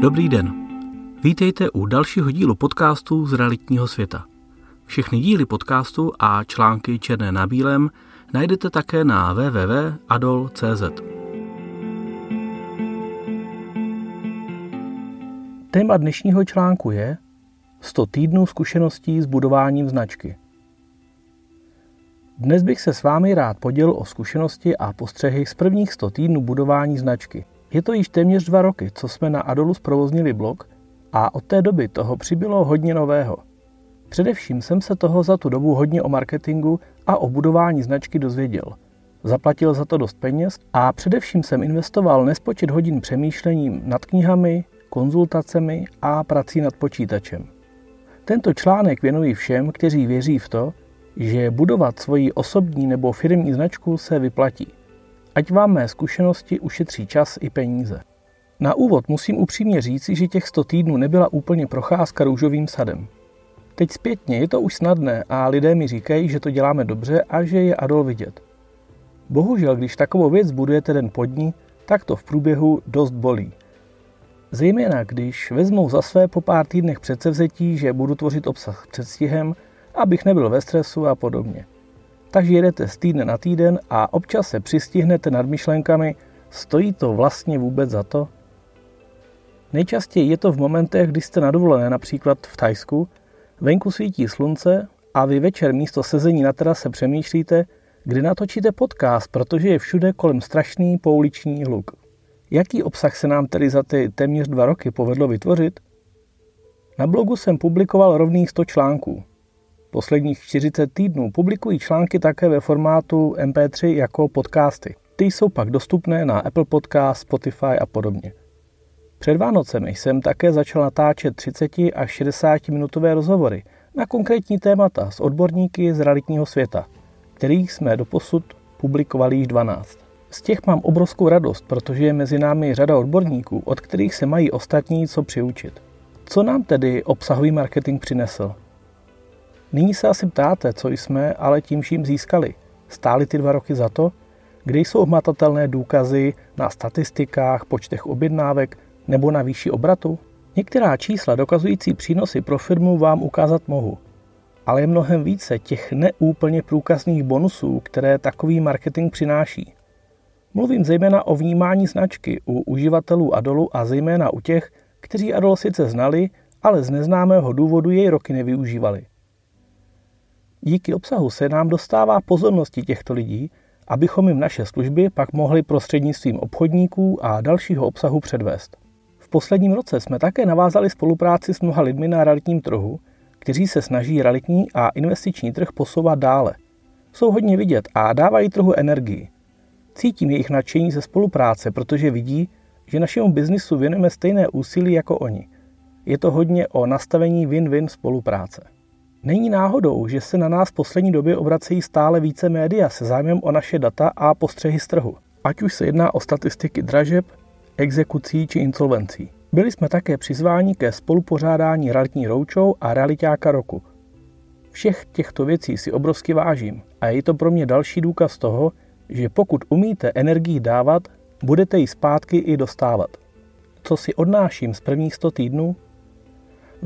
Dobrý den. Vítejte u dalšího dílu podcastu z realitního světa. Všechny díly podcastu a články černé na bílém najdete také na www.adol.cz. Téma dnešního článku je 100 týdnů zkušeností s budováním značky. Dnes bych se s vámi rád podělil o zkušenosti a postřehy z prvních 100 týdnů budování značky. Je to již téměř dva roky, co jsme na Adolu zprovoznili blog a od té doby toho přibylo hodně nového. Především jsem se toho za tu dobu hodně o marketingu a o budování značky dozvěděl. Zaplatil za to dost peněz a především jsem investoval nespočet hodin přemýšlením nad knihami, konzultacemi a prací nad počítačem. Tento článek věnuji všem, kteří věří v to, že budovat svoji osobní nebo firmní značku se vyplatí. Ať vám mé zkušenosti ušetří čas i peníze. Na úvod musím upřímně říci, že těch 100 týdnů nebyla úplně procházka růžovým sadem. Teď zpětně je to už snadné a lidé mi říkají, že to děláme dobře a že je Adol vidět. Bohužel, když takovou věc budujete den pod ní, tak to v průběhu dost bolí. Zejména když vezmou za své po pár týdnech předsevzetí, že budu tvořit obsah předstihem, abych nebyl ve stresu a podobně. Takže jedete z týdne na týden a občas se přistihnete nad myšlenkami, stojí to vlastně vůbec za to? Nejčastěji je to v momentech, kdy jste na dovolené, například v Tajsku, venku svítí slunce a vy večer místo sezení na terase přemýšlíte, kdy natočíte podcast, protože je všude kolem strašný pouliční hluk. Jaký obsah se nám tedy za ty téměř dva roky povedlo vytvořit? Na blogu jsem publikoval rovných 100 článků. Posledních 40 týdnů publikují články také ve formátu MP3 jako podcasty. Ty jsou pak dostupné na Apple Podcast, Spotify a podobně. Před Vánocemi jsem také začal natáčet 30 až 60 minutové rozhovory na konkrétní témata s odborníky z realitního světa, kterých jsme doposud publikovali již 12. Z těch mám obrovskou radost, protože je mezi námi řada odborníků, od kterých se mají ostatní co přiučit. Co nám tedy obsahový marketing přinesl? Nyní se asi ptáte, co jsme ale tím vším získali. Stály ty dva roky za to? Kde jsou hmatatelné důkazy na statistikách, počtech objednávek nebo na výši obratu? Některá čísla dokazující přínosy pro firmu vám ukázat mohu, ale je mnohem více těch neúplně průkazných bonusů, které takový marketing přináší. Mluvím zejména o vnímání značky u uživatelů Adolu a zejména u těch, kteří Adol sice znali, ale z neznámého důvodu jej roky nevyužívali. Díky obsahu se nám dostává pozornosti těchto lidí, abychom jim naše služby pak mohli prostřednictvím obchodníků a dalšího obsahu předvést. V posledním roce jsme také navázali spolupráci s mnoha lidmi na realitním trhu, kteří se snaží realitní a investiční trh posouvat dále. Jsou hodně vidět a dávají trhu energii. Cítím jejich nadšení ze spolupráce, protože vidí, že našemu biznisu věnujeme stejné úsilí jako oni. Je to hodně o nastavení win-win spolupráce. Není náhodou, že se na nás v poslední době obracejí stále více média se zájmem o naše data a postřehy z trhu, ať už se jedná o statistiky dražeb, exekucí či insolvencí. Byli jsme také přizváni ke spolupořádání realitní roučou a realitáka roku. Všech těchto věcí si obrovsky vážím a je to pro mě další důkaz toho, že pokud umíte energii dávat, budete ji zpátky i dostávat. Co si odnáším z prvních 100 týdnů?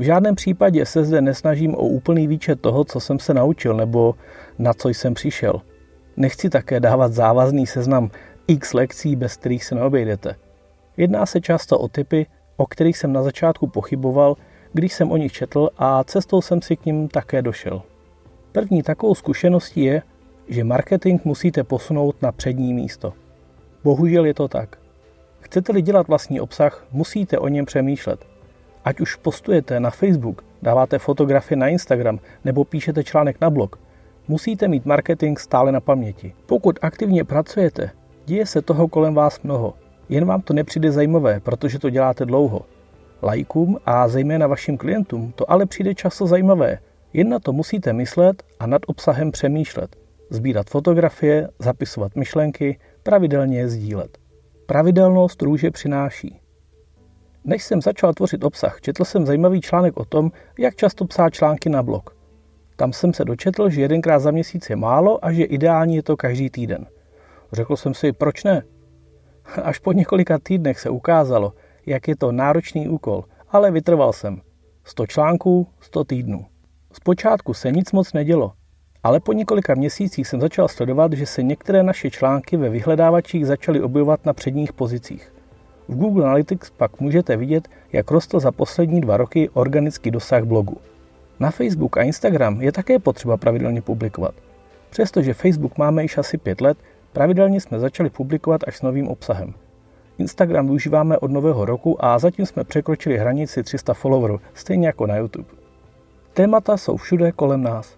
V žádném případě se zde nesnažím o úplný výčet toho, co jsem se naučil nebo na co jsem přišel. Nechci také dávat závazný seznam x lekcí, bez kterých se neobejdete. Jedná se často o typy, o kterých jsem na začátku pochyboval, když jsem o nich četl a cestou jsem si k ním také došel. První takovou zkušeností je, že marketing musíte posunout na přední místo. Bohužel je to tak. Chcete-li dělat vlastní obsah, musíte o něm přemýšlet. Ať už postujete na Facebook, dáváte fotografie na Instagram nebo píšete článek na blog, musíte mít marketing stále na paměti. Pokud aktivně pracujete, děje se toho kolem vás mnoho. Jen vám to nepřijde zajímavé, protože to děláte dlouho. Lajkům a zejména vašim klientům to ale přijde často zajímavé. Jen na to musíte myslet a nad obsahem přemýšlet. Sbírat fotografie, zapisovat myšlenky, pravidelně je sdílet. Pravidelnost růže přináší. Než jsem začal tvořit obsah, četl jsem zajímavý článek o tom, jak často psát články na blog. Tam jsem se dočetl, že jedenkrát za měsíc je málo a že ideální je to každý týden. Řekl jsem si, proč ne? Až po několika týdnech se ukázalo, jak je to náročný úkol, ale vytrval jsem. 100 článků, 100 týdnů. Zpočátku se nic moc nedělo, ale po několika měsících jsem začal sledovat, že se některé naše články ve vyhledávačích začaly objevovat na předních pozicích. V Google Analytics pak můžete vidět, jak rostl za poslední dva roky organický dosah blogu. Na Facebook a Instagram je také potřeba pravidelně publikovat. Přestože Facebook máme již asi pět let, pravidelně jsme začali publikovat až s novým obsahem. Instagram využíváme od nového roku a zatím jsme překročili hranici 300 followerů, stejně jako na YouTube. Témata jsou všude kolem nás.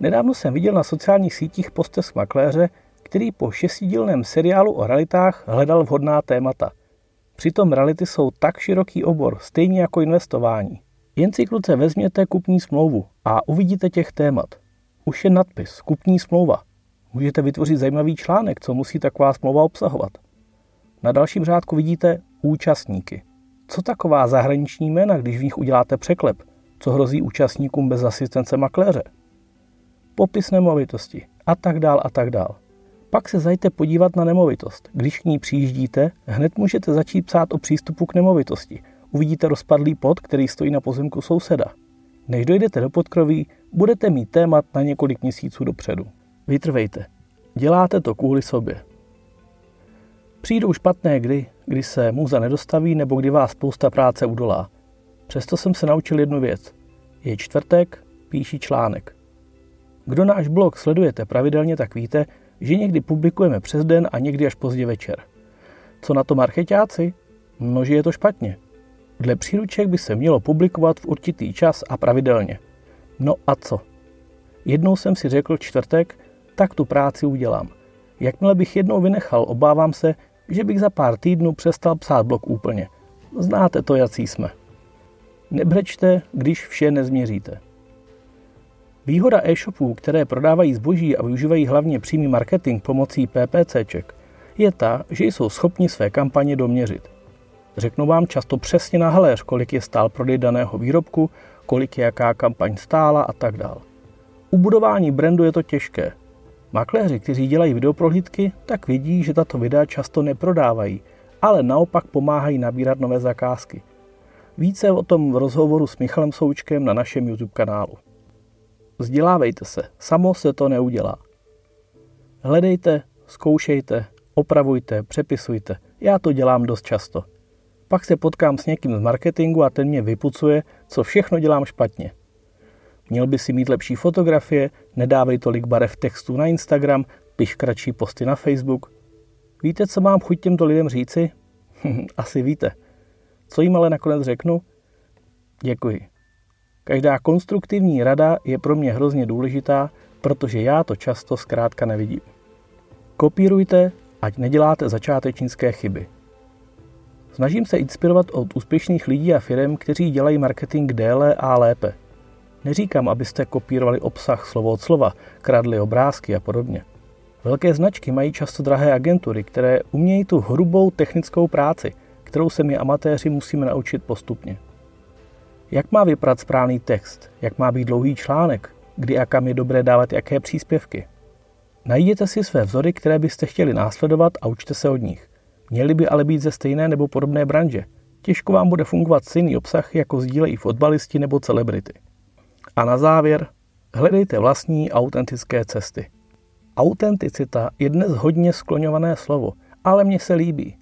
Nedávno jsem viděl na sociálních sítích postesk makléře, který po šestidílném seriálu o realitách hledal vhodná témata. Přitom reality jsou tak široký obor, stejně jako investování. Jen si kluce vezměte kupní smlouvu a uvidíte těch témat. Už je nadpis, kupní smlouva. Můžete vytvořit zajímavý článek, co musí taková smlouva obsahovat. Na dalším řádku vidíte účastníky. Co taková zahraniční jména, když v nich uděláte překlep? Co hrozí účastníkům bez asistence makléře? Popis nemovitosti a tak dál a tak dál. Pak se zajte podívat na nemovitost. Když k ní přijíždíte, hned můžete začít psát o přístupu k nemovitosti. Uvidíte rozpadlý pod, který stojí na pozemku souseda. Než dojdete do podkroví, budete mít témat na několik měsíců dopředu. Vytrvejte. Děláte to kvůli sobě. Přijdou špatné kdy, kdy se muza nedostaví nebo kdy vás spousta práce udolá. Přesto jsem se naučil jednu věc. Je čtvrtek, píši článek. Kdo náš blog sledujete pravidelně, tak víte, že někdy publikujeme přes den a někdy až pozdě večer. Co na to marketáci? No, že je to špatně. Dle příruček by se mělo publikovat v určitý čas a pravidelně. No a co? Jednou jsem si řekl čtvrtek, tak tu práci udělám. Jakmile bych jednou vynechal, obávám se, že bych za pár týdnů přestal psát blog úplně. Znáte to, jací jsme. Nebrečte, když vše nezměříte. Výhoda e-shopů, které prodávají zboží a využívají hlavně přímý marketing pomocí PPCček, je ta, že jsou schopni své kampaně doměřit. Řeknu vám často přesně na haléř, kolik je stál prodej daného výrobku, kolik je jaká kampaň stála a tak dál. U budování brandu je to těžké. Makléři, kteří dělají videoprohlídky, tak vidí, že tato videa často neprodávají, ale naopak pomáhají nabírat nové zakázky. Více o tom v rozhovoru s Michalem Součkem na našem YouTube kanálu. Vzdělávejte se, samo se to neudělá. Hledejte, zkoušejte, opravujte, přepisujte. Já to dělám dost často. Pak se potkám s někým z marketingu a ten mě vypucuje, co všechno dělám špatně. Měl by si mít lepší fotografie, nedávej tolik barev textů na Instagram, piš kratší posty na Facebook. Víte, co mám chuť těmto lidem říci? Asi víte. Co jim ale nakonec řeknu? Děkuji. Každá konstruktivní rada je pro mě hrozně důležitá, protože já to často zkrátka nevidím. Kopírujte, ať neděláte začátečnické chyby. Snažím se inspirovat od úspěšných lidí a firm, kteří dělají marketing déle a lépe. Neříkám, abyste kopírovali obsah slovo od slova, kradli obrázky a podobně. Velké značky mají často drahé agentury, které umějí tu hrubou technickou práci, kterou se my amatéři musíme naučit postupně. Jak má vypadat správný text? Jak má být dlouhý článek? Kdy a kam je dobré dávat jaké příspěvky? Najděte si své vzory, které byste chtěli následovat a učte se od nich. Měli by ale být ze stejné nebo podobné branže. Těžko vám bude fungovat stejný obsah, jako sdílejí fotbalisti nebo celebrity. A na závěr, hledejte vlastní autentické cesty. Autenticita je dnes hodně skloňované slovo, ale mně se líbí.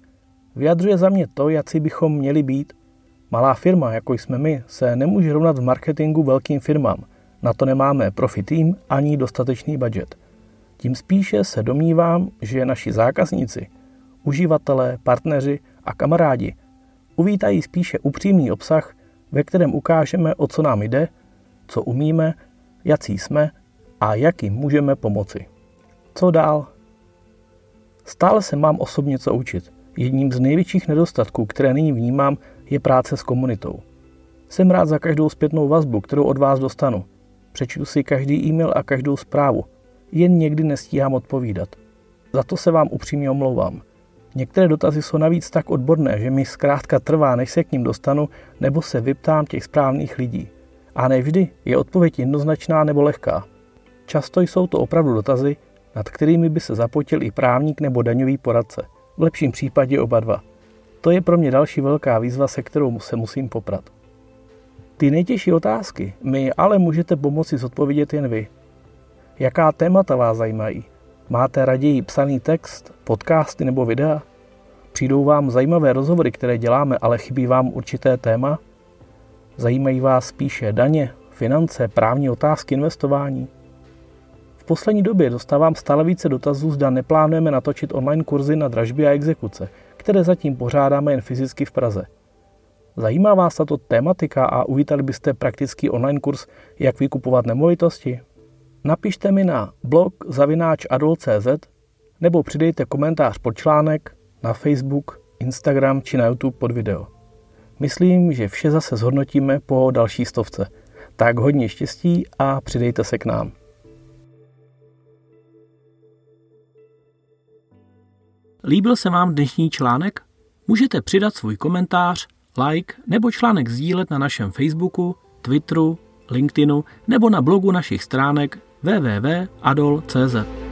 Vyjadřuje za mě to, jací bychom měli být Malá firma, jako jsme my, se nemůže rovnat v marketingu velkým firmám. Na to nemáme profi tým ani dostatečný budget. Tím spíše se domnívám, že naši zákazníci, uživatelé, partneři a kamarádi uvítají spíše upřímný obsah, ve kterém ukážeme, o co nám jde, co umíme, jací jsme a jak jim můžeme pomoci. Co dál? Stále se mám osobně co učit. Jedním z největších nedostatků, které nyní vnímám, je práce s komunitou. Jsem rád za každou zpětnou vazbu, kterou od vás dostanu. Přečtu si každý e-mail a každou zprávu. Jen někdy nestíhám odpovídat. Za to se vám upřímně omlouvám. Některé dotazy jsou navíc tak odborné, že mi zkrátka trvá, než se k ním dostanu, nebo se vyptám těch správných lidí. A nevždy je odpověď jednoznačná nebo lehká. Často jsou to opravdu dotazy, nad kterými by se zapotil i právník nebo daňový poradce. V lepším případě oba dva. To je pro mě další velká výzva, se kterou se musím poprat. Ty nejtěžší otázky mi ale můžete pomoci zodpovědět jen vy. Jaká témata vás zajímají? Máte raději psaný text, podcasty nebo videa? Přijdou vám zajímavé rozhovory, které děláme, ale chybí vám určité téma? Zajímají vás spíše daně, finance, právní otázky, investování? V poslední době dostávám stále více dotazů, zda neplánujeme natočit online kurzy na dražby a exekuce, které zatím pořádáme jen fyzicky v Praze. Zajímá vás tato tématika a uvítali byste praktický online kurz, jak vykupovat nemovitosti? Napište mi na blog zavináč adol.cz nebo přidejte komentář pod článek na Facebook, Instagram či na YouTube pod video. Myslím, že vše zase zhodnotíme po další stovce. Tak hodně štěstí a přidejte se k nám. Líbil se vám dnešní článek? Můžete přidat svůj komentář, like nebo článek sdílet na našem Facebooku, Twitteru, LinkedInu nebo na blogu našich stránek www.adol.cz.